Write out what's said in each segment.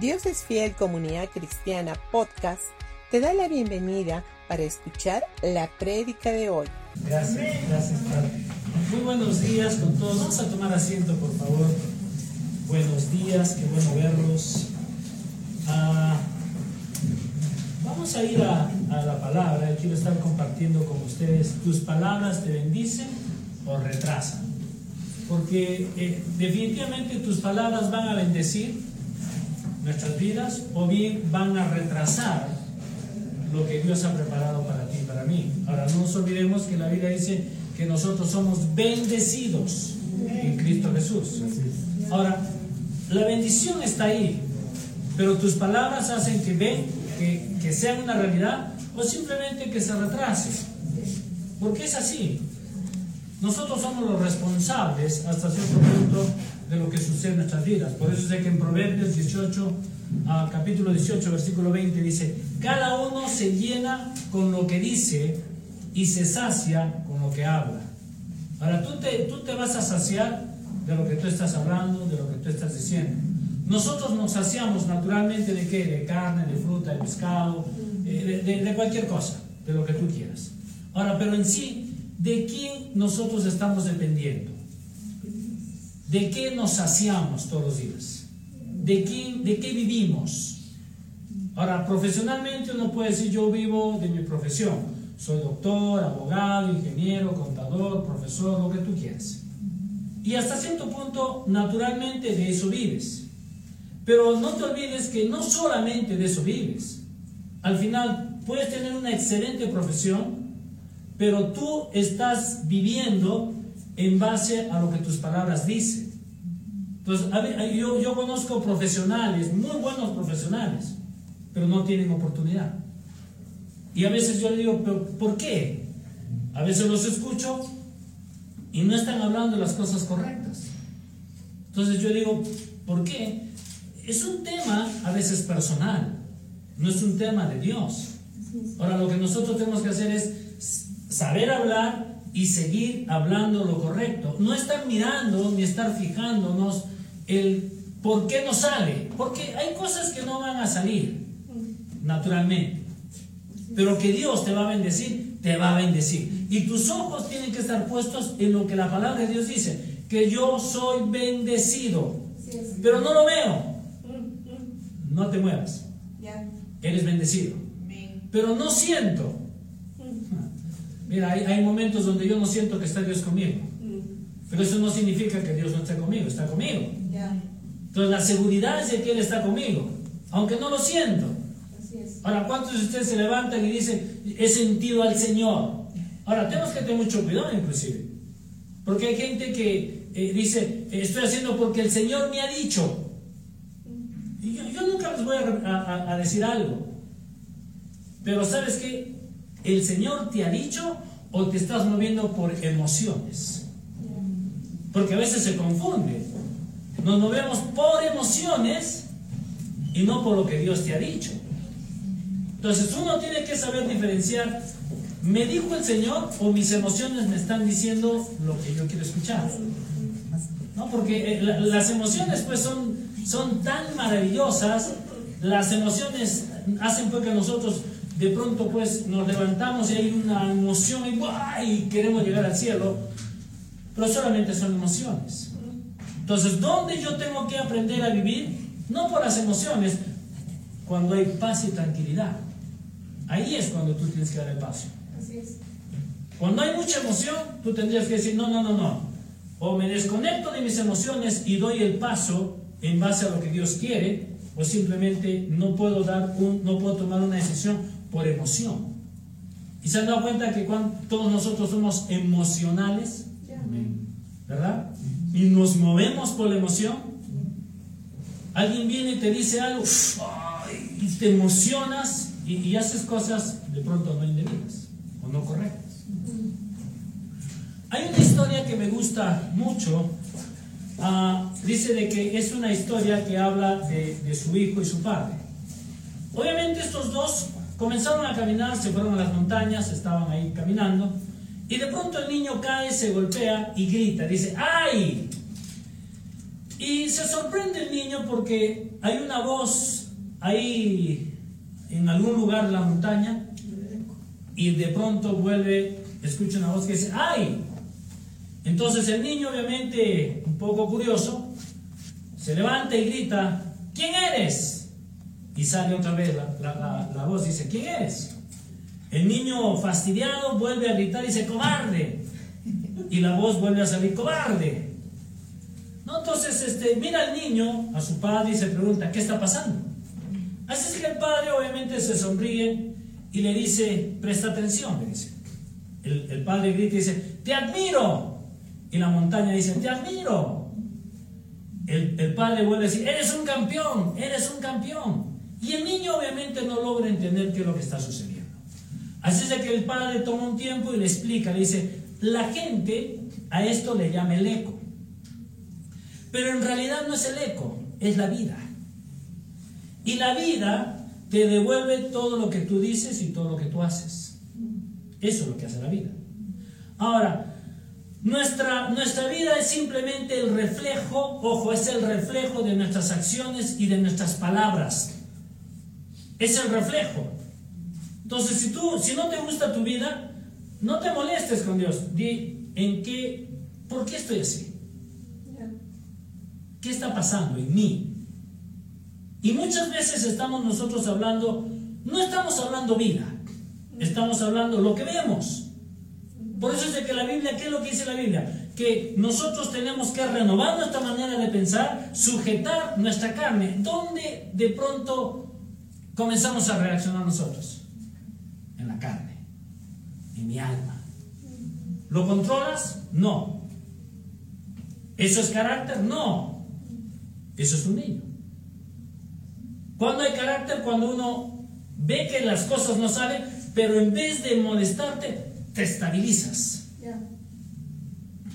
Dios es Fiel Comunidad Cristiana Podcast te da la bienvenida para escuchar la prédica de hoy. Gracias, gracias Padre. Muy buenos días con todos. Vamos a tomar asiento, por favor. Buenos días, qué bueno verlos. Ah, vamos a ir a, la palabra. Quiero estar compartiendo con ustedes. ¿Tus palabras te bendicen o retrasan? Porque eh, definitivamente tus palabras van a bendecir nuestras vidas o bien van a retrasar lo que Dios ha preparado para ti y para mí. Ahora no nos olvidemos que la Biblia dice que nosotros somos bendecidos en Cristo Jesús. Ahora, la bendición está ahí, pero tus palabras hacen que ven, que, que sean una realidad o simplemente que se retrase. Porque es así. Nosotros somos los responsables hasta cierto punto de lo que sucede en nuestras vidas. Por eso sé que en Proverbios 18, capítulo 18, versículo 20 dice, cada uno se llena con lo que dice y se sacia con lo que habla. Ahora tú te, tú te vas a saciar de lo que tú estás hablando, de lo que tú estás diciendo. Nosotros nos saciamos naturalmente de qué? De carne, de fruta, de pescado, eh, de, de cualquier cosa, de lo que tú quieras. Ahora, pero en sí, ¿de quién nosotros estamos dependiendo? ¿De qué nos saciamos todos los días? ¿De qué, de qué vivimos? Ahora, profesionalmente uno puede decir yo vivo de mi profesión. Soy doctor, abogado, ingeniero, contador, profesor, lo que tú quieras. Y hasta cierto punto, naturalmente de eso vives. Pero no te olvides que no solamente de eso vives. Al final puedes tener una excelente profesión, pero tú estás viviendo en base a lo que tus palabras dicen. Entonces, yo, yo conozco profesionales, muy buenos profesionales, pero no tienen oportunidad. Y a veces yo le digo, ¿pero por qué? A veces los escucho y no están hablando las cosas correctas. Entonces yo digo, ¿por qué? Es un tema a veces personal, no es un tema de Dios. Ahora lo que nosotros tenemos que hacer es saber hablar y seguir hablando lo correcto. No estar mirando ni estar fijándonos el por qué no sale. Porque hay cosas que no van a salir naturalmente. Pero que Dios te va a bendecir, te va a bendecir. Y tus ojos tienen que estar puestos en lo que la palabra de Dios dice. Que yo soy bendecido. Pero no lo veo. No te muevas. Eres bendecido. Pero no siento. Mira, hay, momentos donde yo no siento que está Dios conmigo. Mm. Pero eso no significa que Dios no esté conmigo, está conmigo. Entonces la seguridad es de que Él está conmigo, aunque no lo siento. Ahora, ¿cuántos de ustedes se levantan y dicen, he sentido al Señor? Ahora, tenemos que tener mucho cuidado inclusive. Porque hay gente que eh, dice, estoy haciendo porque el Señor me ha dicho. Y yo, nunca les voy a, a decir algo. Pero sabes qué? ¿El Señor te ha dicho o te estás moviendo por emociones? Porque a veces se confunde. Nos movemos por emociones y no por lo que Dios te ha dicho. Entonces uno tiene que saber diferenciar, ¿me dijo el Señor o mis emociones me están diciendo lo que yo quiero escuchar? ¿No? Porque eh, las emociones pues son, son tan maravillosas, las emociones hacen pues que nosotros de pronto pues nos levantamos y hay una emoción y, queremos llegar al cielo, pero solamente son emociones. Entonces, ¿dónde yo tengo que aprender a vivir? No por las emociones, cuando hay paz y tranquilidad. Ahí es cuando tú tienes que dar el paso. Así es. Cuando hay mucha emoción, tú tendrías que decir, no, no, no, no. O me desconecto de mis emociones y doy el paso en base a lo que Dios quiere, o simplemente no puedo dar un, no puedo tomar una decisión por emoción. ¿Y se han dado cuenta que cuando todos nosotros somos emocionales? ¿Verdad? Y nos movemos por la emoción. Alguien viene y te dice algo y te emocionas y, haces cosas de pronto no indebidas o no correctas. Hay una historia que me gusta mucho. Ah, dice de que es una historia que habla de, de su hijo y su padre. Obviamente estos dos Comenzaron a caminar, se fueron a las montañas, estaban ahí caminando, y de pronto el niño cae, se golpea y grita, dice, ¡ay! Y se sorprende el niño porque hay una voz ahí en algún lugar de la montaña y de pronto vuelve, escucha una voz que dice, ¡ay! Entonces el niño obviamente un poco curioso se levanta y grita, ¿quién eres? Y sale otra vez la, la voz, dice, ¿quién eres? El niño fastidiado vuelve a gritar y dice, cobarde. Y la voz vuelve a salir, cobarde. ¿No? Entonces, este, mira al niño, a su padre, y se pregunta, ¿qué está pasando? Así es que el padre obviamente se sonríe y le dice, presta atención, le dice. El, padre grita y dice, te admiro. Y la montaña dice, te admiro. El, el padre vuelve a decir, eres un campeón, eres un campeón. Y el niño obviamente no logra entender qué es lo que está sucediendo. Así es que el padre toma un tiempo y le explica, le dice, la gente a esto le llama el eco. Pero en realidad no es el eco, es la vida. Y la vida te devuelve todo lo que tú dices y todo lo que tú haces. Eso es lo que hace la vida. Ahora, nuestra, nuestra vida es simplemente el reflejo, ojo, es el reflejo de nuestras acciones y de nuestras palabras. Es el reflejo. Entonces, si tú, si no te gusta tu vida, no te molestes con Dios. Di en qué, ¿por qué estoy así? ¿Qué está pasando en mí? Y muchas veces estamos nosotros hablando, no estamos hablando vida, estamos hablando lo que vemos. Por eso es de que la Biblia, ¿qué es lo que dice la Biblia? Que nosotros tenemos que renovar nuestra manera de pensar, sujetar nuestra carne. ¿Dónde de pronto comenzamos a reaccionar nosotros? carne, en mi alma. ¿Lo controlas? No. ¿Eso es carácter? No. Eso es un niño. Cuando hay carácter? Cuando uno ve que las cosas no salen, pero en vez de molestarte, te estabilizas.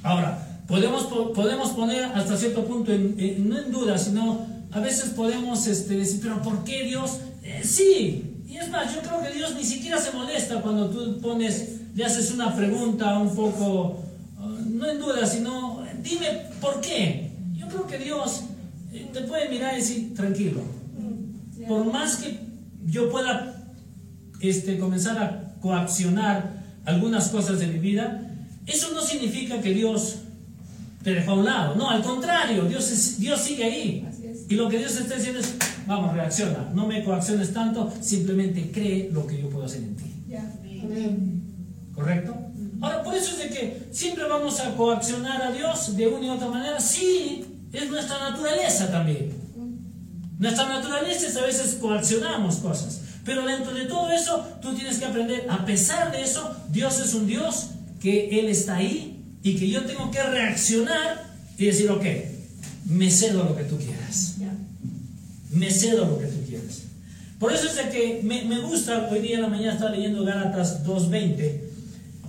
Ahora, podemos, podemos poner hasta cierto punto, no en duda, sino a veces podemos este, decir, pero ¿por qué Dios? Sí, y es más, yo creo que Dios ni siquiera se molesta cuando tú pones, le haces una pregunta un poco, uh, no en duda, sino dime por qué. Yo creo que Dios eh, te puede mirar y decir, tranquilo. Por más que yo pueda este, comenzar a coaccionar algunas cosas de mi vida, eso no significa que Dios te dejó a un lado. No, al contrario, Dios, Dios sigue ahí. Y lo que Dios está diciendo es, vamos, reacciona, no me coacciones tanto, simplemente cree lo que yo puedo hacer en ti. ¿Correcto? Ahora, por eso es de que siempre vamos a coaccionar a Dios de una y otra manera. Sí, es nuestra naturaleza también. Nuestra naturaleza es a veces coaccionamos cosas. Pero dentro de todo eso, tú tienes que aprender, a pesar de eso, Dios es un Dios que Él está ahí y que yo tengo que reaccionar y decir, ok, me cedo lo que tú quieras. Me cedo lo que tú quieras. Por eso es de que me, me gusta, hoy día en la mañana estaba leyendo Gálatas 2.20,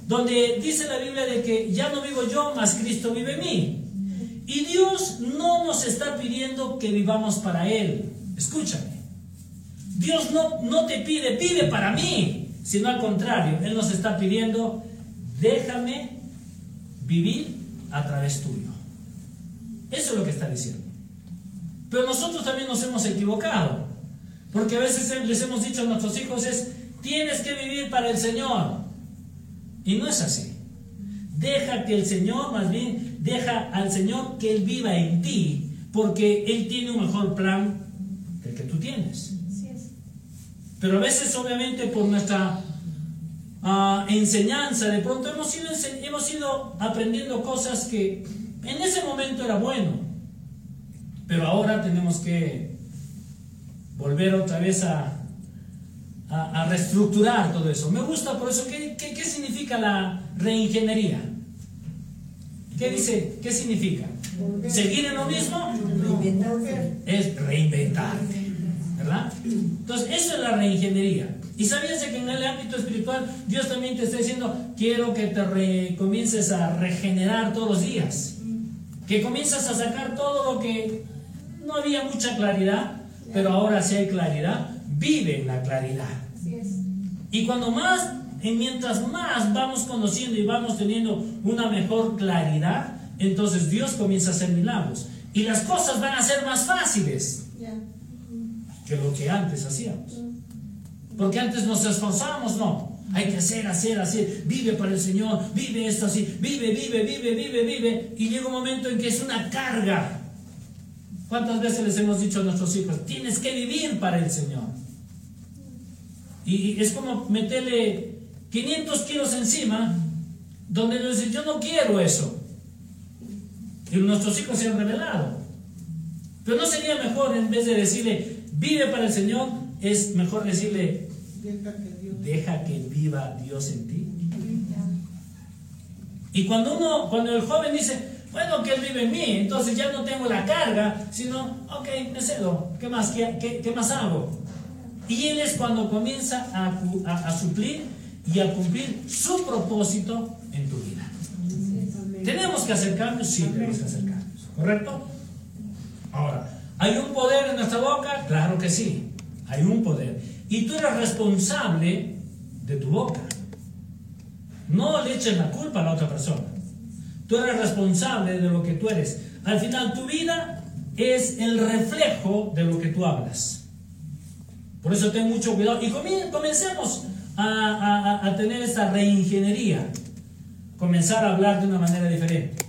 donde dice la Biblia de que ya no vivo yo, mas Cristo vive en mí. Y Dios no nos está pidiendo que vivamos para Él. Escúchame. Dios no, no te pide, vive para mí, sino al contrario, Él nos está pidiendo, déjame vivir a través tuyo. Eso es lo que está diciendo. Pero nosotros también nos hemos equivocado. Porque a veces les hemos dicho a nuestros hijos es, tienes que vivir para el Señor. Y no es así. Deja que el Señor, más bien, deja al Señor que Él viva en ti, porque Él tiene un mejor plan que el que tú tienes. Pero a veces, obviamente, por nuestra ah, enseñanza, de pronto hemos ido, hemos ido aprendiendo cosas que en ese momento era bueno, pero ahora tenemos que volver otra vez a, a, reestructurar todo eso. Me gusta por eso. ¿Qué, ¿Qué, significa la reingeniería? ¿Qué dice? ¿Qué significa? ¿Seguir en lo mismo? Es reinventar. ¿Verdad? Entonces, eso es la reingeniería. Y sabías que en el ámbito espiritual Dios también te está diciendo, quiero que te comiences a regenerar todos los días que comienzas a sacar todo lo que no había mucha claridad, pero ahora sí hay claridad, vive la claridad. Y cuando más, mientras más vamos conociendo y vamos teniendo una mejor claridad, entonces Dios comienza a hacer milagros. Y las cosas van a ser más fáciles que lo que antes hacíamos. Porque antes nos esforzábamos, no. Hay que hacer, hacer, hacer. Vive para el Señor, vive esto así, vive, vive, vive, vive, vive. Y llega un momento en que es una carga. ¿Cuántas veces les hemos dicho a nuestros hijos, tienes que vivir para el Señor? Y es como meterle 500 kilos encima, donde nos dicen, yo no quiero eso. Y nuestros hijos se han revelado. Pero no sería mejor, en vez de decirle, vive para el Señor, es mejor decirle, deja que viva Dios en ti. Y cuando uno, cuando el joven dice, bueno, que Él vive en mí, entonces ya no tengo la carga, sino, ok, me cedo, ¿qué más, qué, qué, más hago? Y Él es cuando comienza a, a, suplir y a cumplir su propósito en tu vida. ¿Tenemos que hacer cambios? Sí, tenemos que hacer cambios, ¿correcto? Ahora, ¿hay un poder en nuestra boca? Claro que sí, hay un poder. Y tú eres responsable de tu boca. No le eches la culpa a la otra persona. Tú eres responsable de lo que tú eres. Al final tu vida es el reflejo de lo que tú hablas. Por eso ten mucho cuidado. Y comencemos a, tener esta reingeniería. Comenzar a hablar de una manera diferente.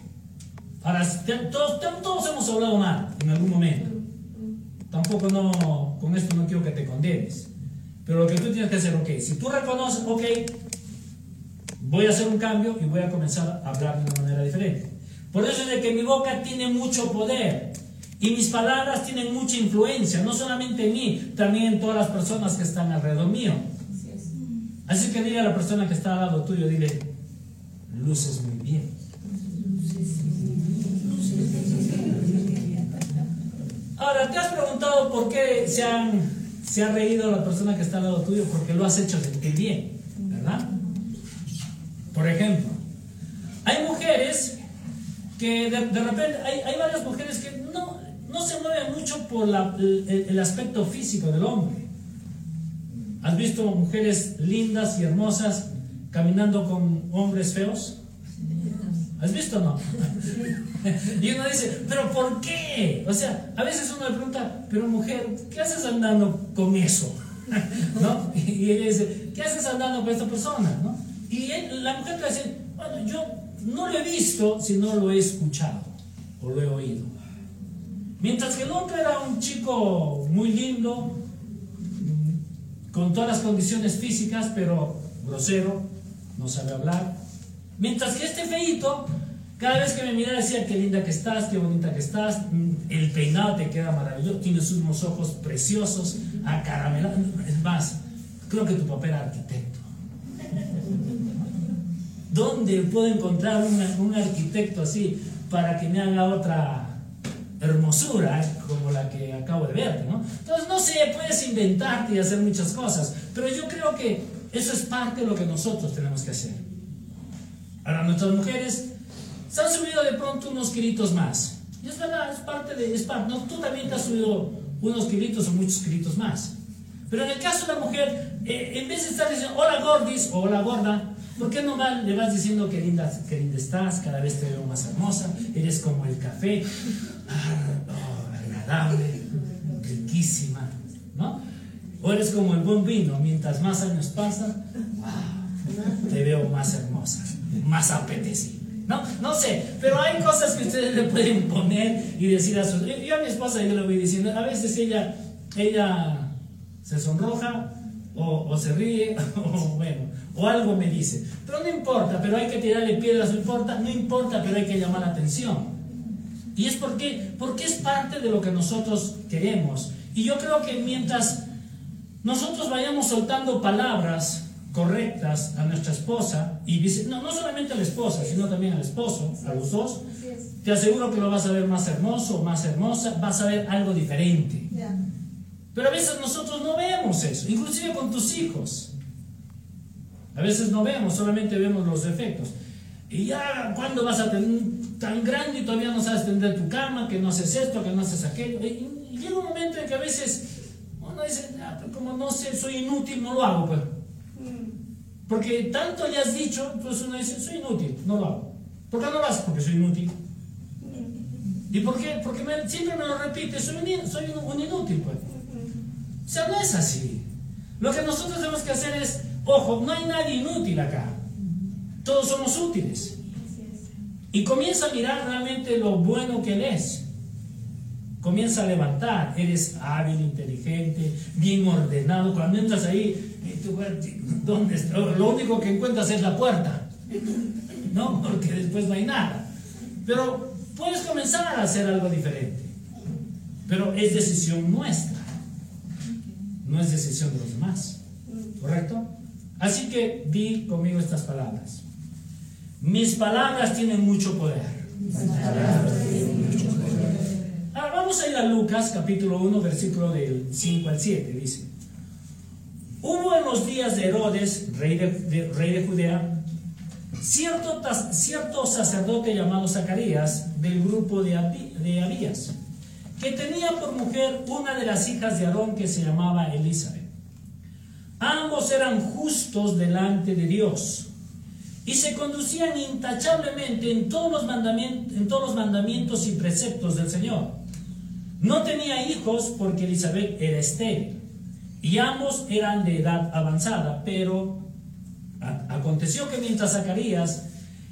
Ahora, todos, todos hemos hablado mal en algún momento. Tampoco no, con esto no quiero que te condenes. Pero lo que tú tienes que hacer, ok, si tú reconoces, ok, voy a hacer un cambio y voy a comenzar a hablar de una manera diferente. Por eso es de que mi boca tiene mucho poder y mis palabras tienen mucha influencia, no solamente en mí, también en todas las personas que están alrededor mío. Así que dile a la persona que está al lado tuyo, dile, luces muy bien. Ahora, ¿te has preguntado por qué se han se ha reído la persona que está al lado tuyo porque lo has hecho sentir bien, ¿verdad? Por ejemplo, hay mujeres que de, repente, hay, hay, varias mujeres que no, no se mueven mucho por el, aspecto físico del hombre. ¿Has visto mujeres lindas y hermosas caminando con hombres feos? ¿Has visto o no? y uno dice, ¿pero por qué? O sea, a veces uno le pregunta, pero mujer, ¿qué haces andando con eso? ¿No? Y ella dice, ¿qué haces andando con esta persona? ¿No? Y la mujer te dice, bueno, yo no lo he visto, sino lo he escuchado o lo he oído. Mientras que el otro era un chico muy lindo, con todas las condiciones físicas, pero grosero, no sabe hablar, Mientras que este feito, cada vez que me miraba decía, qué linda que estás, qué bonita que estás, el peinado te queda maravilloso, tienes unos ojos preciosos, acaramelados. Es más, creo que tu papá era arquitecto. ¿Dónde puedo encontrar un arquitecto así para que me haga otra hermosura como la que acabo de verte, ¿no? Entonces, no sé, puedes inventarte y hacer muchas cosas, pero yo creo que eso es parte de lo que nosotros tenemos que hacer. Ahora, nuestras mujeres se han subido de pronto unos kilitos más. Y es verdad, es parte de. Es parte, no, tú también te has subido unos kilitos o muchos kilitos más. Pero en el caso de la mujer, eh, en vez de estar diciendo hola gordis o hola gorda, ¿por qué no le vas diciendo qué linda, qué linda estás? Cada vez te veo más hermosa, eres como el café, ah, oh, agradable, riquísima, ¿no? O eres como el buen vino, mientras más años pasan, te veo más hermosa más apetecible. No, no sé, pero hay cosas que ustedes le pueden poner y decir a su... Yo a mi esposa yo le voy diciendo, a veces ella, ella se sonroja o, o se ríe o bueno, o algo me dice. Pero no importa, pero hay que tirarle piedras, no importa, no importa, pero hay que llamar la atención. Y es porque, porque es parte de lo que nosotros queremos. Y yo creo que mientras nosotros vayamos soltando palabras correctas a nuestra esposa y dice, no, no solamente a la esposa, sino también al esposo, a los dos, te aseguro que lo vas a ver más hermoso más hermosa, vas a ver algo diferente. Pero a veces nosotros no vemos eso, inclusive con tus hijos. A veces no vemos, solamente vemos los defectos. Y ya, ¿cuándo vas a tener tan grande y todavía no sabes tender tu cama, que no haces esto, que no haces aquello? Y, llega un momento en que a veces uno dice, ah, como no sé, soy inútil, no lo hago, pues. Porque tanto le has dicho, entonces uno dice, soy inútil, no lo hago. ¿Por qué no lo haces? Porque soy inútil. ¿Y por qué? Porque siempre me lo repite, soy un, soy un, inútil, pues. O sea, no es así. Lo que nosotros tenemos que hacer es, ojo, no hay nadie inútil acá. Todos somos útiles. Y comienza a mirar realmente lo bueno que él es. Comienza a levantar. Eres hábil, inteligente, bien ordenado. Cuando entras ahí, ¿dónde? Lo único que encuentras es la puerta. No, porque después no hay nada. Pero puedes comenzar a hacer algo diferente. Pero es decisión nuestra. No es decisión de los demás. ¿Correcto? Así que di conmigo estas palabras. Mis palabras tienen mucho poder. Ahora vamos a ir a Lucas capítulo 1, versículo del 5 al 7. Dice, hubo en los días de Herodes, rey de, rey de Judea, cierto, cierto, sacerdote llamado Zacarías del grupo de, de Abías, que tenía por mujer una de las hijas de Aarón que se llamaba Elizabeth. Ambos eran justos delante de Dios y se conducían intachablemente en todos los mandamientos, y preceptos del Señor. No tenía hijos porque Elizabeth era estéril y ambos eran de edad avanzada, pero aconteció que mientras Zacarías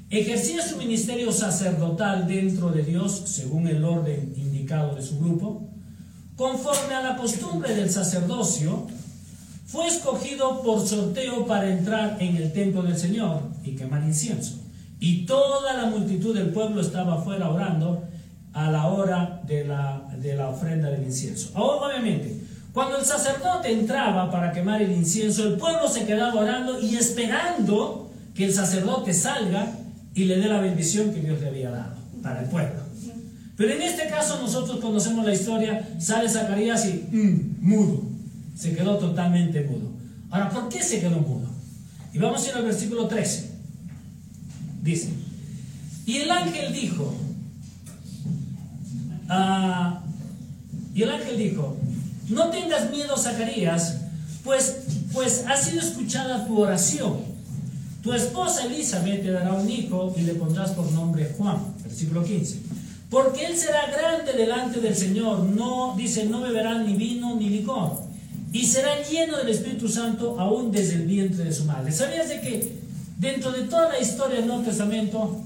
ejercía su ministerio sacerdotal dentro de Dios, según el orden de su grupo, conforme a la costumbre del sacerdocio, fue escogido por sorteo para entrar en el templo del Señor y quemar incienso. Y toda la multitud del pueblo estaba afuera orando a la hora de la, de la ofrenda del incienso. Ahora, obviamente, cuando el sacerdote entraba para quemar el incienso, el pueblo se quedaba orando y esperando que el sacerdote salga y le dé la bendición que Dios le había dado para el pueblo. Pero en este caso nosotros conocemos la historia, sale Zacarías y mm, mudo se quedó totalmente mudo. Ahora, ¿por qué se quedó mudo? Y vamos a ir al versículo 13. Dice, y el ángel dijo, ah, y el ángel dijo, no tengas miedo, Zacarías, pues, pues ha sido escuchada tu oración. Tu esposa Elizabeth te dará un hijo y le pondrás por nombre Juan. Versículo 15. Porque él será grande delante del Señor. No, dice, no beberá ni vino ni licor y será lleno del Espíritu Santo aún desde el vientre de su madre. ¿Sabías de que dentro de toda la historia del Nuevo Testamento,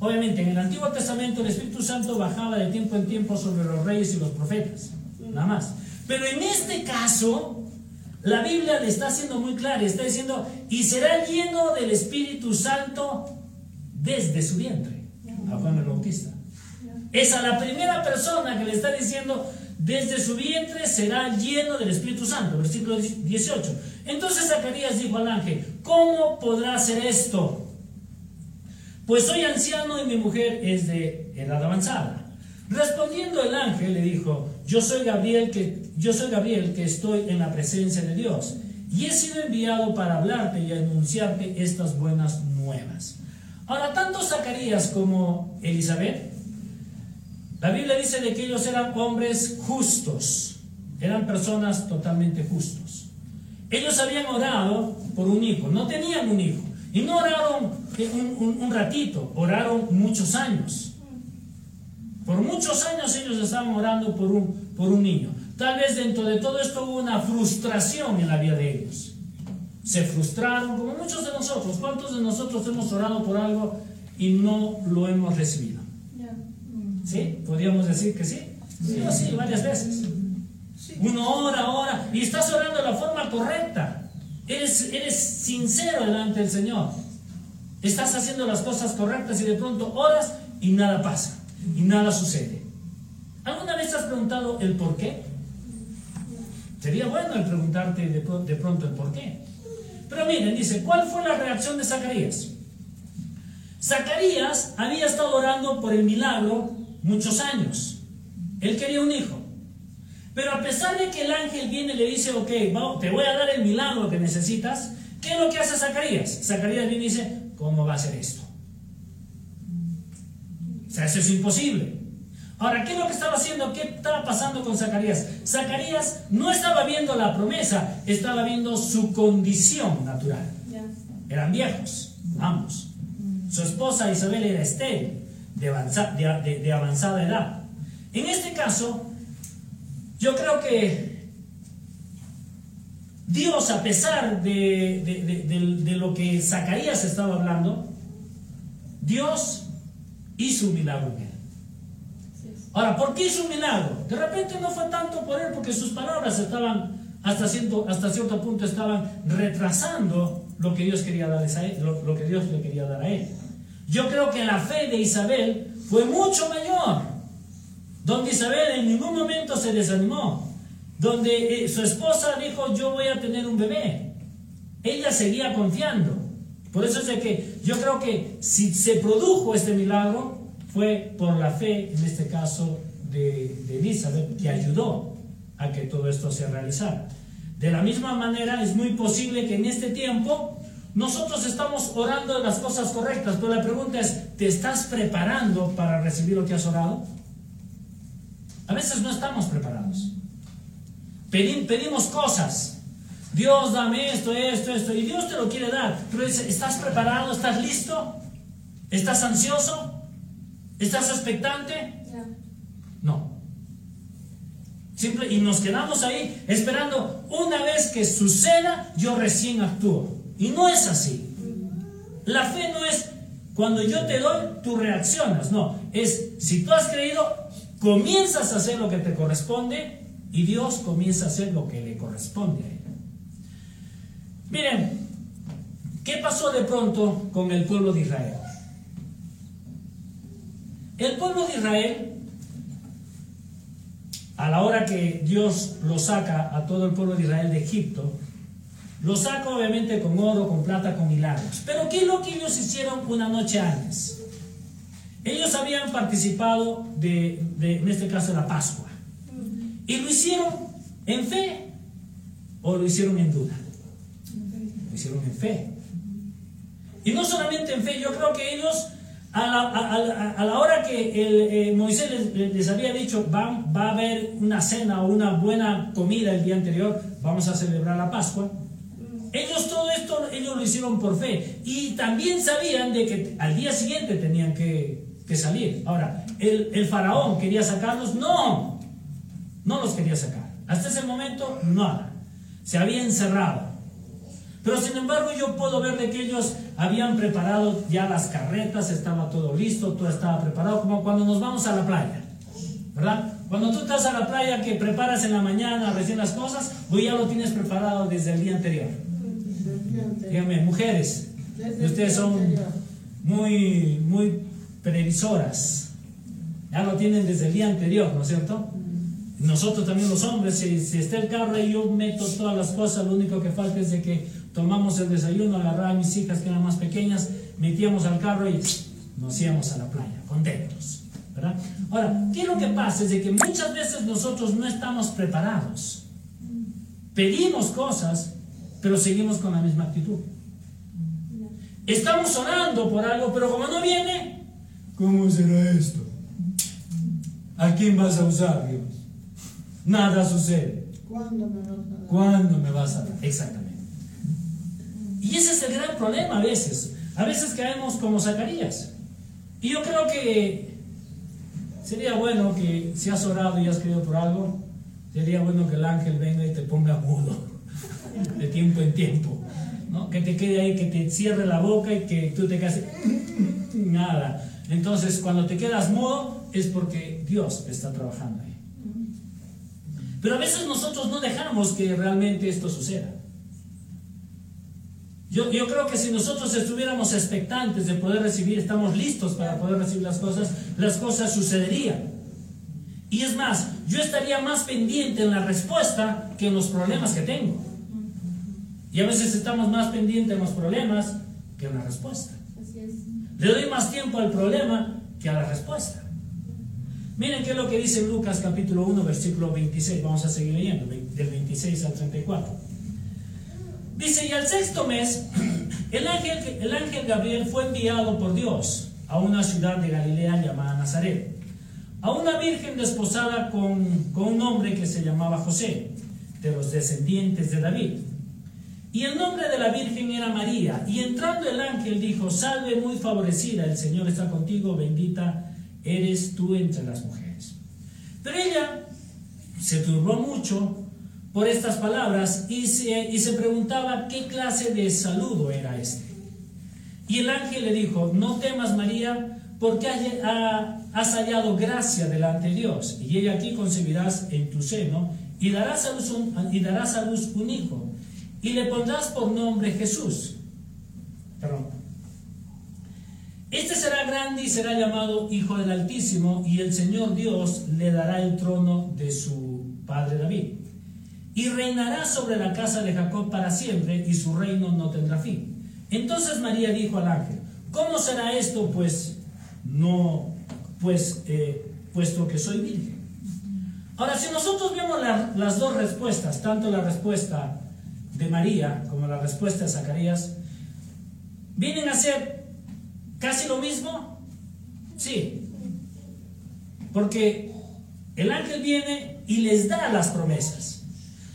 obviamente en el Antiguo Testamento el Espíritu Santo bajaba de tiempo en tiempo sobre los reyes y los profetas, nada más. Pero en este caso, la Biblia le está haciendo muy clara, está diciendo, y será lleno del Espíritu Santo desde su vientre, a Juan el Bautista. Es a la primera persona que le está diciendo, desde su vientre será lleno del Espíritu Santo. Versículo 18. Entonces Zacarías dijo al ángel, ¿cómo podrá hacer esto? Pues soy anciano y mi mujer es de edad avanzada. Respondiendo el ángel le dijo, yo soy Gabriel que, yo soy Gabriel que estoy en la presencia de Dios y he sido enviado para hablarte y anunciarte estas buenas nuevas. Ahora, tanto Zacarías como Elizabeth la Biblia dice de que ellos eran hombres justos, eran personas totalmente justos. Ellos habían orado por un hijo, no tenían un hijo. Y no oraron un, ratito, oraron muchos años. Por muchos años ellos estaban orando por un, por un niño. Tal vez dentro de todo esto hubo una frustración en la vida de ellos. Se frustraron, como muchos de nosotros. ¿Cuántos de nosotros hemos orado por algo y no lo hemos recibido? ¿Sí? ¿Podríamos decir que sí? Sí, sí, varias veces. Uno ora, ora, y estás orando de la forma correcta. Eres, eres sincero delante del Señor. Estás haciendo las cosas correctas y de pronto oras y nada pasa, y nada sucede. ¿Alguna vez has preguntado el por qué? Sería bueno el preguntarte de, de pronto el por qué. Pero miren, dice, ¿cuál fue la reacción de Zacarías? Zacarías había estado orando por el milagro muchos años. Él quería un hijo. Pero a pesar de que el ángel viene y le dice, ok, te voy a dar el milagro que necesitas, ¿qué es lo que hace Zacarías? Zacarías viene y dice, ¿cómo va a ser esto? O sea, eso es imposible. Ahora, ¿qué es lo que estaba haciendo? ¿Qué estaba pasando con Zacarías? Zacarías no estaba viendo la promesa, estaba viendo su condición natural. Eran viejos, ambos. Su esposa Isabel era estéril de, avanzada edad. En este caso, yo creo que Dios, a pesar de, de, lo que Zacarías estaba hablando, Dios hizo un milagro en él. Ahora, ¿por qué hizo un milagro? De repente no fue tanto por él, porque sus palabras estaban, hasta cierto, hasta cierto punto, estaban retrasando lo que Dios quería dar a él, lo, que Dios le quería dar a él. Yo creo que la fe de Isabel fue mucho mayor, donde Isabel en ningún momento se desanimó, donde eh, su esposa dijo, yo voy a tener un bebé. Ella seguía confiando. Por eso es de que yo creo que si se produjo este milagro, fue por la fe, en este caso, de, de Elizabeth, que ayudó a que todo esto se realizara. De la misma manera, es muy posible que en este tiempo nosotros estamos orando las cosas correctas, pero la pregunta es, ¿te estás preparando para recibir lo que has orado? A veces no estamos preparados. pedimos cosas. Dios, dame esto, esto, esto, y Dios te lo quiere dar. Pero dice, ¿estás preparado? ¿Estás listo? ¿Estás ansioso? ¿Estás expectante? No. Simple, y nos quedamos ahí esperando una vez que suceda, yo recién actúo. Y no es así. La fe no es cuando yo te doy, tú reaccionas. No, es si tú has creído, comienzas a hacer lo que te corresponde y Dios comienza a hacer lo que le corresponde a él. Miren, ¿qué pasó de pronto con el pueblo de Israel? El pueblo de Israel, a la hora que Dios lo saca a todo el pueblo de Israel de Egipto, lo saca obviamente con oro, con plata, con milagros. Pero ¿qué es lo que ellos hicieron una noche antes? Ellos habían participado de, en este caso, la Pascua. Y lo hicieron en fe o lo hicieron en duda. Lo hicieron en fe. Y no solamente en fe, yo creo que ellos a la, hora que el, eh, Moisés les, había dicho, va, va, a haber una cena o una buena comida el día anterior, vamos a celebrar la Pascua. Ellos todo esto, ellos lo hicieron por fe. Y también sabían de que al día siguiente tenían que, que salir. Ahora, el, el, faraón quería sacarlos. No, no los quería sacar. Hasta ese momento, nada. Se había encerrado. Pero sin embargo yo puedo ver de que ellos habían preparado ya las carretas, estaba todo listo, todo estaba preparado, como cuando nos vamos a la playa, ¿verdad? Cuando tú estás a la playa que preparas en la mañana recién las cosas, pues ya lo tienes preparado desde el día anterior. Dígame, mujeres, ustedes son muy, muy previsoras, ya lo tienen desde el día anterior, ¿no es cierto? Nosotros también los hombres, si, si está el carro y yo meto todas las cosas, lo único que falta es de que tomamos el desayuno, agarraba a mis hijas que eran más pequeñas, metíamos al carro y nos íbamos a la playa, contentos. ¿verdad? Ahora, ¿qué es lo que pasa? Es de que muchas veces nosotros no estamos preparados. Pedimos cosas, pero seguimos con la misma actitud. Estamos orando por algo, pero como no viene, ¿cómo será esto? ¿A quién vas a usar, Dios? Nada sucede. ¿Cuándo me vas a dar? ¿Cuándo me vas a dar? Exactamente. Y ese es el gran problema a veces. A veces caemos como Zacarías. Y yo creo que sería bueno que si has orado y has creído por algo, sería bueno que el ángel venga y te ponga mudo de tiempo en tiempo. ¿no? Que te quede ahí, que te cierre la boca y que tú te quedes nada. Entonces, cuando te quedas mudo es porque Dios está trabajando ahí. Pero a veces nosotros no dejamos que realmente esto suceda. Yo, creo que si nosotros estuviéramos expectantes de poder recibir, estamos listos para poder recibir las cosas, las cosas sucederían. Y es más, yo estaría más pendiente en la respuesta que en los problemas que tengo. Y a veces estamos más pendientes en los problemas que en la respuesta. Le doy más tiempo al problema que a la respuesta. Miren qué es lo que dice Lucas capítulo 1, versículo 26. Vamos a seguir leyendo, del 26 al 34. Dice, y al sexto mes, el ángel, el ángel Gabriel fue enviado por Dios a una ciudad de Galilea llamada Nazaret, a una virgen desposada con, con un hombre que se llamaba José, de los descendientes de David. Y el nombre de la Virgen era María. Y entrando el ángel dijo, salve muy favorecida, el Señor está contigo, bendita eres tú entre las mujeres. Pero ella se turbó mucho por estas palabras y se, y se preguntaba qué clase de saludo era este. Y el ángel le dijo, no temas María, porque has hallado gracia delante de Dios. Y ella aquí concebirás en tu seno y darás a luz un, y darás a luz un hijo. Y le pondrás por nombre Jesús. Este será grande y será llamado Hijo del Altísimo, y el Señor Dios le dará el trono de su padre David. Y reinará sobre la casa de Jacob para siempre, y su reino no tendrá fin. Entonces María dijo al ángel, ¿cómo será esto? Pues no, pues, eh, puesto que soy virgen. Ahora, si nosotros vemos las dos respuestas, tanto la respuesta de María como la respuesta de Zacarías, ¿vienen a ser casi lo mismo? Sí. Porque el ángel viene y les da las promesas.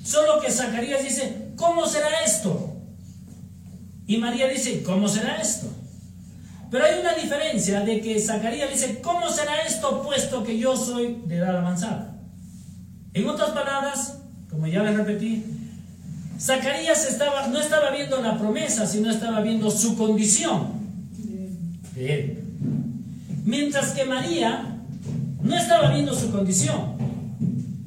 Solo que Zacarías dice, ¿cómo será esto? Y María dice, ¿cómo será esto? Pero hay una diferencia de que Zacarías dice, ¿cómo será esto puesto que yo soy de edad avanzada? En otras palabras, como ya les repetí, Zacarías no estaba viendo la promesa, sino estaba viendo su condición él. Mientras que María no estaba viendo su condición,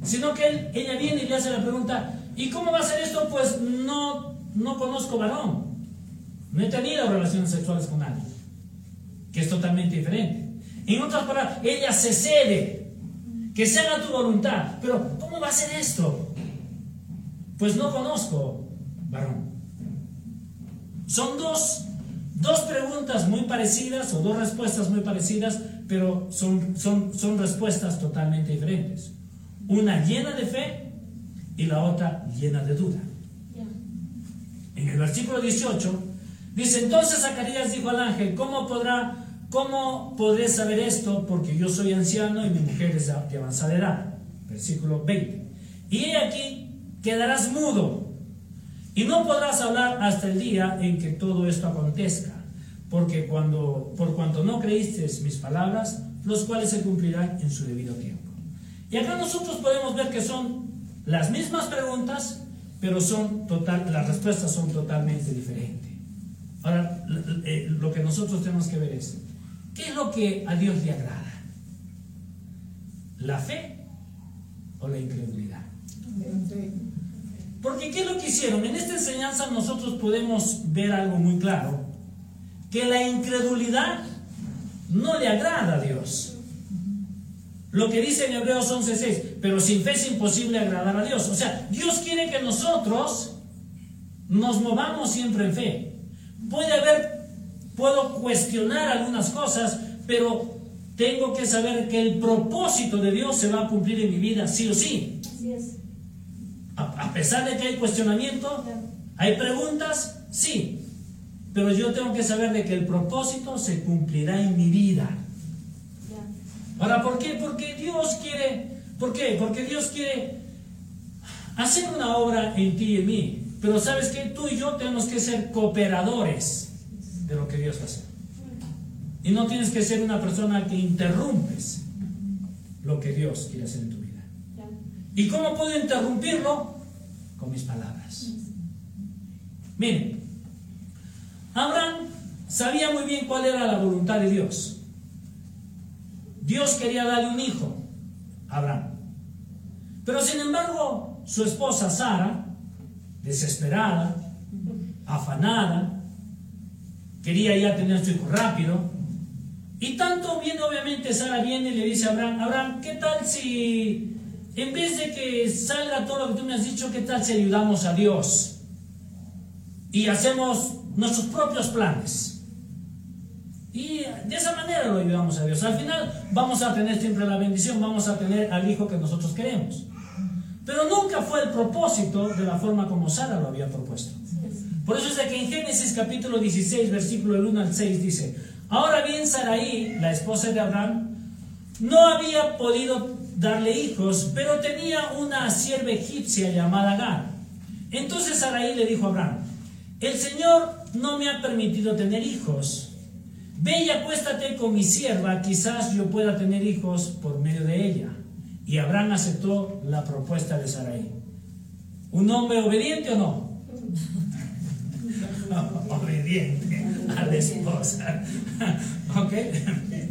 sino que ella viene y le hace la pregunta, ¿y cómo va a ser esto? Pues no, no conozco varón. No he tenido relaciones sexuales con nadie, que es totalmente diferente. En otras palabras, ella se cede, que se haga tu voluntad. Pero, ¿cómo va a ser esto? Pues no conozco varón. Son dos, dos preguntas muy parecidas o dos respuestas muy parecidas, pero son, son, son respuestas totalmente diferentes. Una llena de fe y la otra llena de duda. En el versículo 18 Dice, entonces Zacarías dijo al ángel, ¿cómo podrá, cómo podré saber esto? Porque yo soy anciano y mi mujer es de avanzada edad. Versículo 20. Y he aquí, quedarás mudo y no podrás hablar hasta el día en que todo esto acontezca. Porque cuando, por cuanto no creíste mis palabras, los cuales se cumplirán en su debido tiempo. Y acá nosotros podemos ver que son las mismas preguntas, pero son total, las respuestas son totalmente diferentes. Ahora, eh, lo que nosotros tenemos que ver es, ¿qué es lo que a Dios le agrada? ¿La fe o la incredulidad? Porque ¿qué es lo que hicieron? En esta enseñanza nosotros podemos ver algo muy claro, que la incredulidad no le agrada a Dios. Lo que dice en Hebreos 11:6, pero sin fe es imposible agradar a Dios. O sea, Dios quiere que nosotros nos movamos siempre en fe. Puede haber, puedo cuestionar algunas cosas, pero tengo que saber que el propósito de Dios se va a cumplir en mi vida, sí o sí. Así es. A, pesar de que hay cuestionamiento, hay preguntas, sí. Pero yo tengo que saber de que el propósito se cumplirá en mi vida. Ahora, ¿por qué? Porque Dios quiere, ¿por qué? Porque Dios quiere hacer una obra en ti y en mí. Pero sabes que tú y yo tenemos que ser cooperadores de lo que Dios hace. Y no tienes que ser una persona que interrumpes lo que Dios quiere hacer en tu vida. ¿Y cómo puedo interrumpirlo? Con mis palabras. Miren, Abraham sabía muy bien cuál era la voluntad de Dios. Dios quería darle un hijo a Abraham. Pero sin embargo, su esposa Sara desesperada, afanada, quería ya tener su hijo rápido. Y tanto viene, obviamente, Sara viene y le dice a Abraham, Abraham, ¿qué tal si en vez de que salga todo lo que tú me has dicho, qué tal si ayudamos a Dios y hacemos nuestros propios planes? Y de esa manera lo ayudamos a Dios. Al final vamos a tener siempre la bendición, vamos a tener al hijo que nosotros queremos. Pero nunca fue el propósito de la forma como Sara lo había propuesto. Por eso es de que en Génesis capítulo 16, versículo del 1 al 6 dice, ahora bien Saraí, la esposa de Abraham, no había podido darle hijos, pero tenía una sierva egipcia llamada Agar. Entonces Saraí le dijo a Abraham, el Señor no me ha permitido tener hijos. ve y acuéstate con mi sierva, quizás yo pueda tener hijos por medio de ella. Y Abraham aceptó la propuesta de Sarai. ¿Un hombre obediente o no? obediente a la esposa. ¿Ok?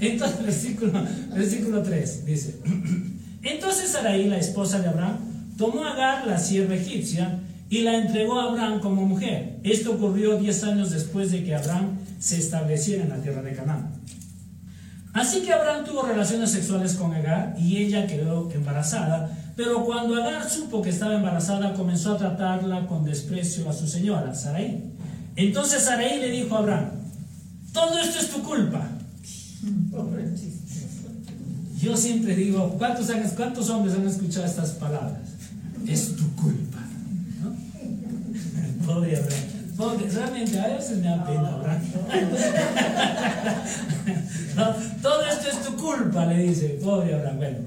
Entonces, versículo, versículo 3 dice: Entonces Sarai, la esposa de Abraham, tomó a Agar, la sierva egipcia, y la entregó a Abraham como mujer. Esto ocurrió 10 años después de que Abraham se estableciera en la tierra de Canaán. Así que Abraham tuvo relaciones sexuales con Agar y ella quedó embarazada, pero cuando Agar supo que estaba embarazada comenzó a tratarla con desprecio a su señora, Sarai. Entonces Sarai le dijo a Abraham, todo esto es tu culpa. Yo siempre digo, ¿cuántos, ¿cuántos hombres han escuchado estas palabras? Es tu culpa. ¿no? Pobre Abraham. Realmente a veces me da pena Abraham. todo esto es tu culpa, le dice, pobre Abraham. Bueno,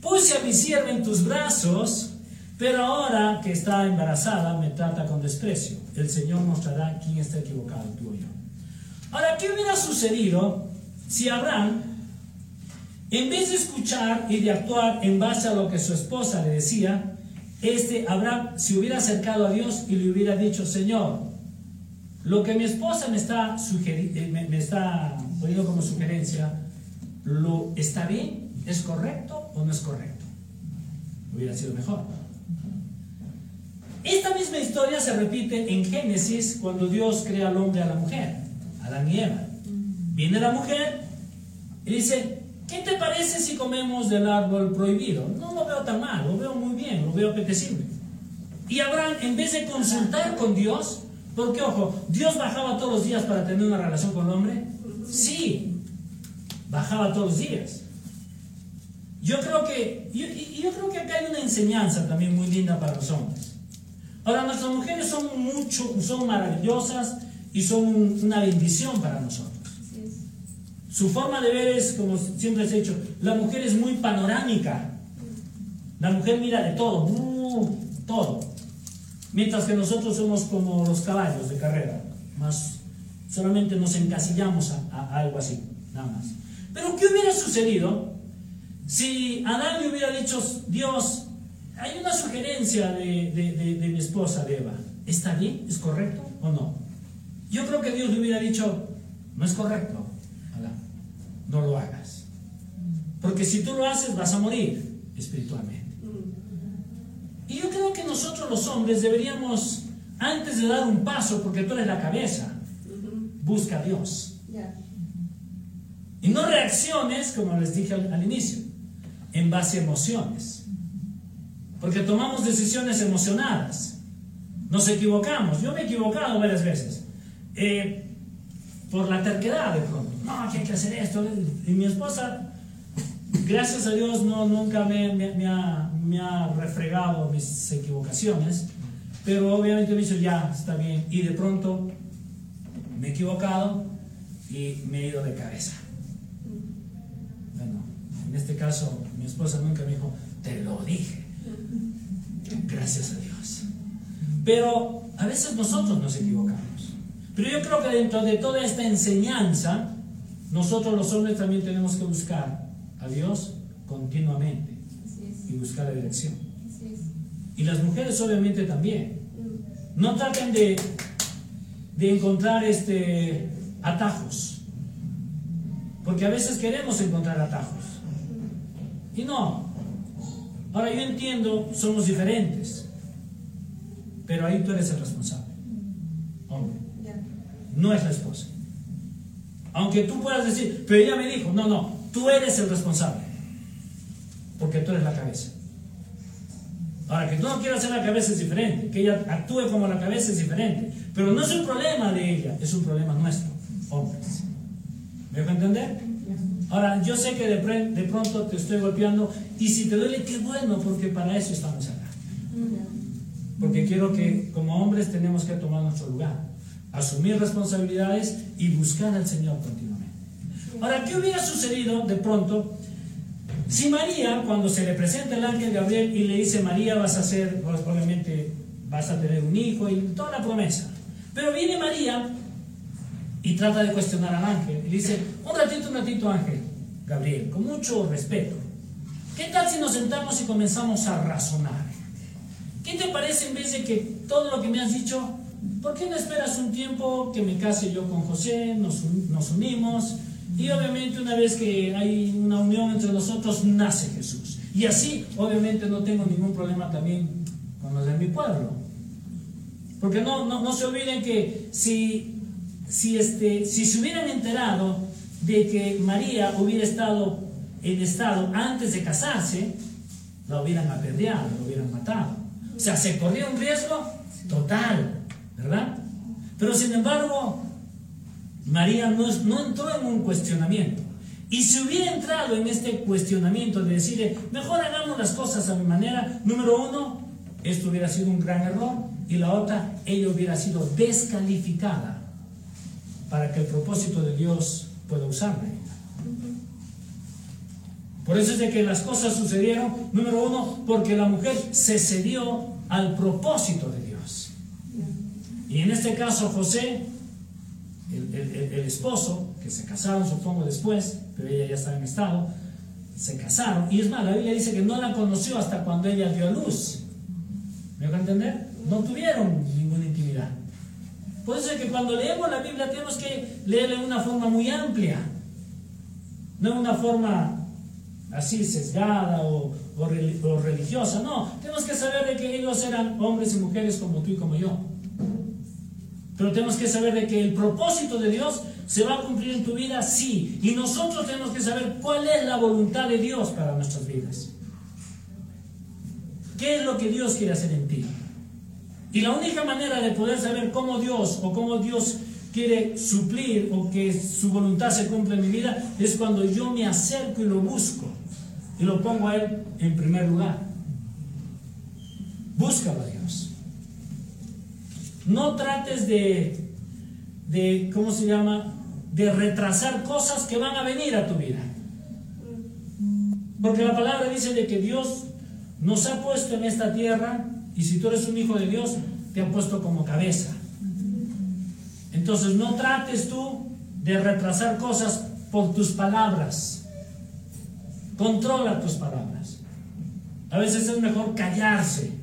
puse a mi sierva en tus brazos, pero ahora que está embarazada me trata con desprecio. El Señor mostrará quién está equivocado, tú o yo. Ahora, ¿qué hubiera sucedido si Abraham en vez de escuchar y de actuar en base a lo que su esposa le decía, este Abraham se hubiera acercado a Dios y le hubiera dicho, Señor, lo que mi esposa me está, eh, me, está poniendo como sugerencia, ¿lo está bien? ¿Es correcto o no es correcto? Hubiera sido mejor. Esta misma historia se repite en Génesis cuando Dios crea al hombre a la mujer, Adán y Eva. Viene la mujer y dice, ¿Qué te parece si comemos del árbol prohibido? No lo veo tan mal, lo veo muy bien, lo veo apetecible. Y Abraham, en vez de consultar con Dios, porque ojo, ¿Dios bajaba todos los días para tener una relación con el hombre? Sí, bajaba todos los días. Yo creo que, yo, creo que acá hay una enseñanza también muy linda para los hombres. Ahora, nuestras mujeres son mucho, son maravillosas y son una bendición para nosotros. Su forma de ver es, como siempre se ha dicho, la mujer es muy panorámica. La mujer mira de todo, uh, todo. Mientras que nosotros somos como los caballos de carrera, más solamente nos encasillamos a, algo así, nada más. Pero ¿qué hubiera sucedido si Adán le hubiera dicho, Dios, hay una sugerencia de, de mi esposa, de Eva, ¿está bien? ¿Es correcto o no? Yo creo que Dios le hubiera dicho, no es correcto no lo hagas. Porque si tú lo haces vas a morir espiritualmente. Y yo creo que nosotros los hombres deberíamos, antes de dar un paso, porque tú eres la cabeza, busca a Dios. Y no reacciones, como les dije al, inicio, en base a emociones. Porque tomamos decisiones emocionadas. Nos equivocamos. Yo me he equivocado varias veces. Eh, por la terquedad de pronto. No, que hay que hacer esto. Y mi esposa, gracias a Dios, no, nunca me, me, ha, me ha refregado mis equivocaciones, pero obviamente me dice, ya, está bien. Y de pronto me he equivocado y me he ido de cabeza. Bueno, en este caso, mi esposa nunca me dijo, te lo dije. Gracias a Dios. Pero a veces nosotros nos equivocamos. Pero yo creo que dentro de toda esta enseñanza, nosotros los hombres también tenemos que buscar a Dios continuamente y buscar la dirección. Y las mujeres obviamente también. No traten de, de encontrar este, atajos, porque a veces queremos encontrar atajos. Y no. Ahora yo entiendo, somos diferentes, pero ahí tú eres el responsable. Hombre no es la esposa. Aunque tú puedas decir, pero ella me dijo, no, no, tú eres el responsable, porque tú eres la cabeza. Ahora, que tú no quieras ser la cabeza es diferente, que ella actúe como la cabeza es diferente, pero no es un problema de ella, es un problema nuestro, hombres. ¿Me dejo entender? Ahora, yo sé que de, de pronto te estoy golpeando y si te duele, qué bueno, porque para eso estamos acá. Porque quiero que como hombres tenemos que tomar nuestro lugar asumir responsabilidades y buscar al Señor continuamente. Ahora, ¿qué hubiera sucedido de pronto si María, cuando se le presenta el ángel Gabriel y le dice, María, vas a ser, obviamente vas a tener un hijo y toda la promesa. Pero viene María y trata de cuestionar al ángel. Y dice, un ratito, un ratito, ángel, Gabriel, con mucho respeto. ¿Qué tal si nos sentamos y comenzamos a razonar? ¿Qué te parece en vez de que todo lo que me has dicho, ¿por qué no esperas un tiempo que me case yo con José, nos, nos unimos? Y obviamente una vez que hay una unión entre nosotros, nace Jesús. Y así, obviamente, no tengo ningún problema también con los de mi pueblo. Porque no, no, no se olviden que si si, este, si se hubieran enterado de que María hubiera estado en estado antes de casarse, la hubieran apedreado, la hubieran matado. O sea, se corría un riesgo total, ¿verdad? Pero sin embargo, María no, no entró en un cuestionamiento. Y si hubiera entrado en este cuestionamiento de decirle, mejor hagamos las cosas a mi manera, número uno, esto hubiera sido un gran error. Y la otra, ella hubiera sido descalificada para que el propósito de Dios pueda usarla. Por eso es de que las cosas sucedieron, número uno, porque la mujer se cedió al propósito de Dios. Y en este caso José, el, esposo, que se casaron supongo después, pero ella ya estaba en estado, se casaron. Y es más, la Biblia dice que no la conoció hasta cuando ella dio a luz. ¿Me van a entender? No tuvieron ninguna intimidad. Por eso es que cuando leemos la Biblia tenemos que leerla en una forma muy amplia, no en una forma así sesgada o, religiosa, no, tenemos que saber de que ellos eran hombres y mujeres como tú y como yo. Pero tenemos que saber de que el propósito de Dios se va a cumplir en tu vida, sí. Y nosotros tenemos que saber cuál es la voluntad de Dios para nuestras vidas. ¿Qué es lo que Dios quiere hacer en ti? Y la única manera de poder saber cómo Dios o cómo Dios quiere suplir o que su voluntad se cumpla en mi vida es cuando yo me acerco y lo busco y lo pongo a Él en primer lugar. Búscalo a Dios. No trates de, de, ¿cómo se llama? De retrasar cosas que van a venir a tu vida. Porque la palabra dice de que Dios nos ha puesto en esta tierra y si tú eres un hijo de Dios, te han puesto como cabeza. Entonces no trates tú de retrasar cosas por tus palabras. Controla tus palabras. A veces es mejor callarse.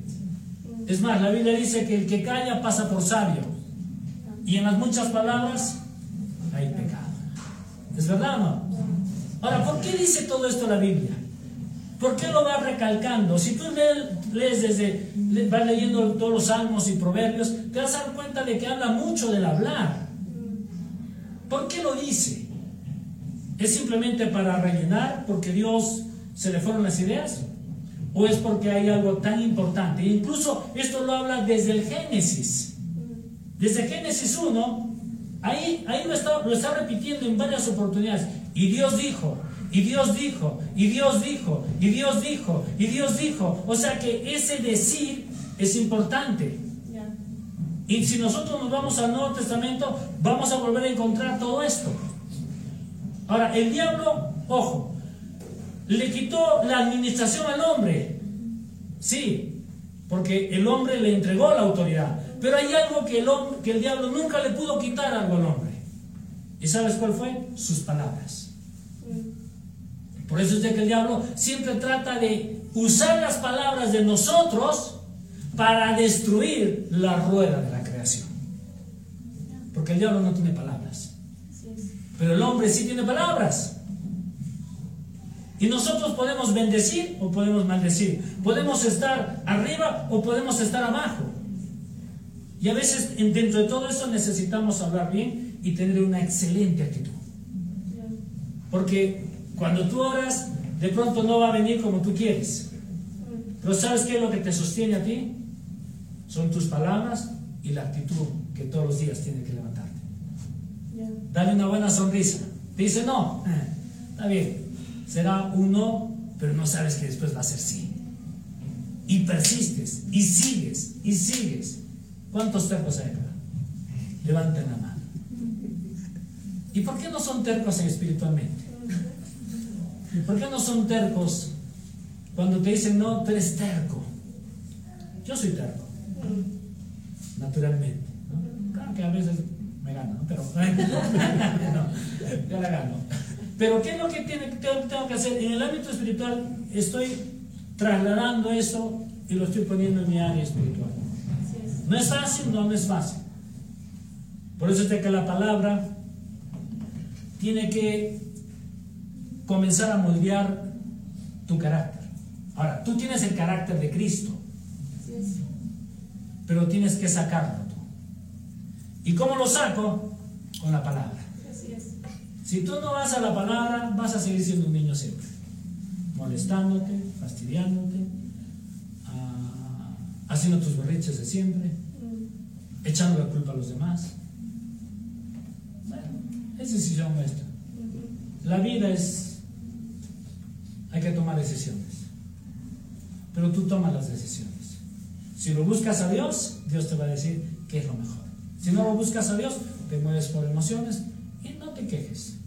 Es más, la Biblia dice que el que calla pasa por sabio. Y en las muchas palabras hay pecado. ¿Es verdad o no? Ahora, ¿por qué dice todo esto la Biblia? ¿Por qué lo va recalcando? Si tú lees, desde, vas leyendo todos los salmos y proverbios, te vas a dar cuenta de que habla mucho del hablar. ¿Por qué lo dice? ¿Es simplemente para rellenar porque Dios se le fueron las ideas? ¿O es porque hay algo tan importante? incluso esto lo habla desde el Génesis. Desde Génesis 1, ahí, ahí lo, está, lo está repitiendo en varias oportunidades. Y Dios dijo, y Dios dijo, y Dios dijo, y Dios dijo, y Dios dijo. O sea que ese decir es importante. Y si nosotros nos vamos al Nuevo Testamento, vamos a volver a encontrar todo esto. Ahora, el diablo, ojo, le quitó la administración al hombre. Sí, porque el hombre le entregó la autoridad. Pero hay algo que el, hombre, que el diablo nunca le pudo quitar algo al hombre. ¿Y sabes cuál fue? Sus palabras. Por eso es de que el diablo siempre trata de usar las palabras de nosotros para destruir la rueda de la creación. Porque el diablo no tiene palabras. Pero el hombre sí tiene palabras. Y nosotros podemos bendecir o podemos maldecir. Podemos estar arriba o podemos estar abajo. Y a veces dentro de todo eso necesitamos hablar bien y tener una excelente actitud. Porque cuando tú oras, de pronto no va a venir como tú quieres. Pero ¿sabes qué es lo que te sostiene a ti? Son tus palabras y la actitud que todos los días tiene que levantarte. Dale una buena sonrisa. Te dice no. Está bien. Será un no, pero no sabes que después va a ser sí. Y persistes, y sigues, y sigues. ¿Cuántos tercos hay acá? Levanten la mano. ¿Y por qué no son tercos espiritualmente? ¿Por qué no son tercos cuando te dicen, no, tú eres terco? Yo soy terco, naturalmente. Claro que a veces me gana, ¿no? Pero no, ya la gano. Pero ¿qué es lo que tengo que hacer? En el ámbito espiritual estoy trasladando eso y lo estoy poniendo en mi área espiritual. No es fácil, no, no es fácil. Por eso es que la palabra tiene que comenzar a moldear tu carácter. Ahora, tú tienes el carácter de Cristo, pero tienes que sacarlo tú. ¿Y cómo lo saco? Con la palabra. Si tú no vas a la palabra, vas a seguir siendo un niño siempre, molestándote, fastidiándote, ah, haciendo tus berriches de siempre, echando la culpa a los demás. Bueno, es decisión nuestra. La vida es, hay que tomar decisiones, pero tú tomas las decisiones. Si lo buscas a Dios, Dios te va a decir qué es lo mejor. Si no lo buscas a Dios, te mueves por emociones y no te quejes.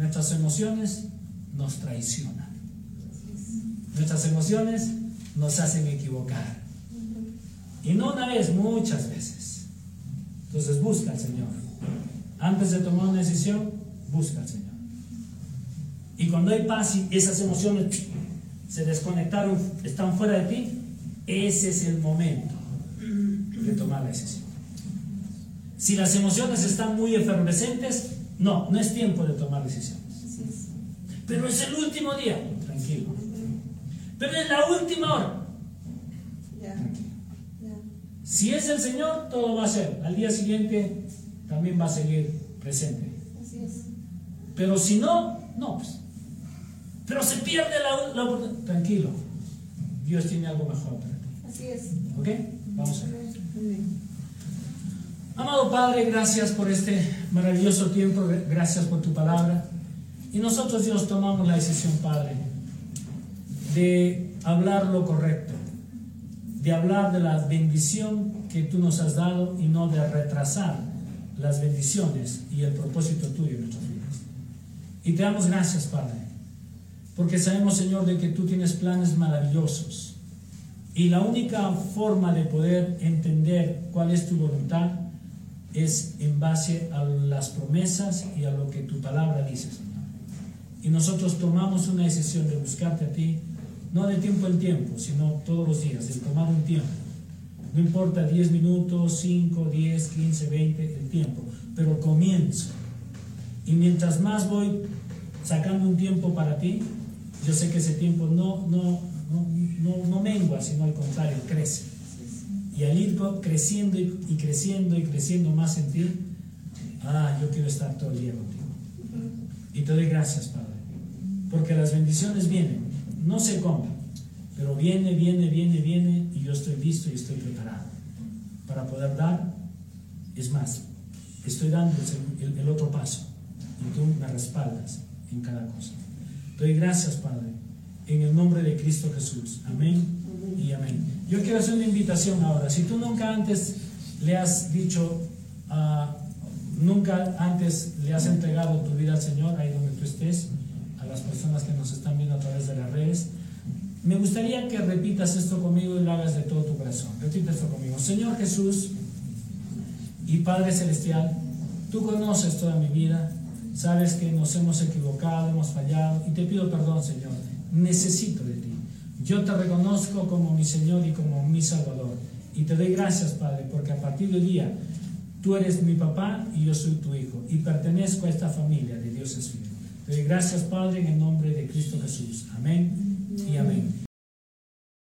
Nuestras emociones nos traicionan. Nuestras emociones nos hacen equivocar. Y no una vez, muchas veces. Entonces busca al Señor. Antes de tomar una decisión, busca al Señor. Y cuando hay paz y esas emociones se desconectaron, están fuera de ti, ese es el momento de tomar la decisión. Si las emociones están muy efervescentes, no, no es tiempo de tomar decisiones. Pero es el último día, tranquilo. Pero es la última hora. Si es el Señor, todo va a ser. Al día siguiente también va a seguir presente. Pero si no, no. Pues. Pero se pierde la, oportunidad. Tranquilo. Dios tiene algo mejor para ti. Así es. ¿Ok? Vamos a ver. Amado Padre, gracias por este maravilloso tiempo, gracias por tu palabra. Y nosotros, Dios, tomamos la decisión, Padre, de hablar lo correcto, de hablar de la bendición que tú nos has dado y no de retrasar las bendiciones y el propósito tuyo en nuestras vidas. Y te damos gracias, Padre, porque sabemos, Señor, de que tú tienes planes maravillosos. Y la única forma de poder entender cuál es tu voluntad es en base a las promesas y a lo que tu palabra dice, Señor. Y nosotros tomamos una decisión de buscarte a ti, no de tiempo en tiempo, sino todos los días, de tomar un tiempo. No importa 10 minutos, 5, 10, 15, 20, el tiempo, pero comienzo. Y mientras más voy sacando un tiempo para ti, yo sé que ese tiempo no, no, no, no, no mengua, sino al contrario, crece. Y al ir creciendo y, creciendo y creciendo más en ti, ah, yo quiero estar todo el día contigo. Y te doy gracias, Padre. Porque las bendiciones vienen, no se cómo, pero viene, viene, viene, viene, y yo estoy listo y estoy preparado para poder dar. Es más, estoy dando el, el otro paso y tú me respaldas en cada cosa. Doy gracias, Padre, en el nombre de Cristo Jesús. Amén y amén. Yo quiero hacer una invitación ahora. Si tú nunca antes le has dicho, uh, nunca antes le has entregado tu vida al Señor, ahí donde tú estés, a las personas que nos están viendo a través de las redes, me gustaría que repitas esto conmigo y lo hagas de todo tu corazón. Repita esto conmigo. Señor Jesús y Padre Celestial, tú conoces toda mi vida, sabes que nos hemos equivocado, hemos fallado y te pido perdón, Señor. Necesito. Yo te reconozco como mi Señor y como mi Salvador. Y te doy gracias, Padre, porque a partir del día tú eres mi papá y yo soy tu hijo. Y pertenezco a esta familia de Dios es fiel. Te doy gracias, Padre, en el nombre de Cristo Jesús. Amén y amén.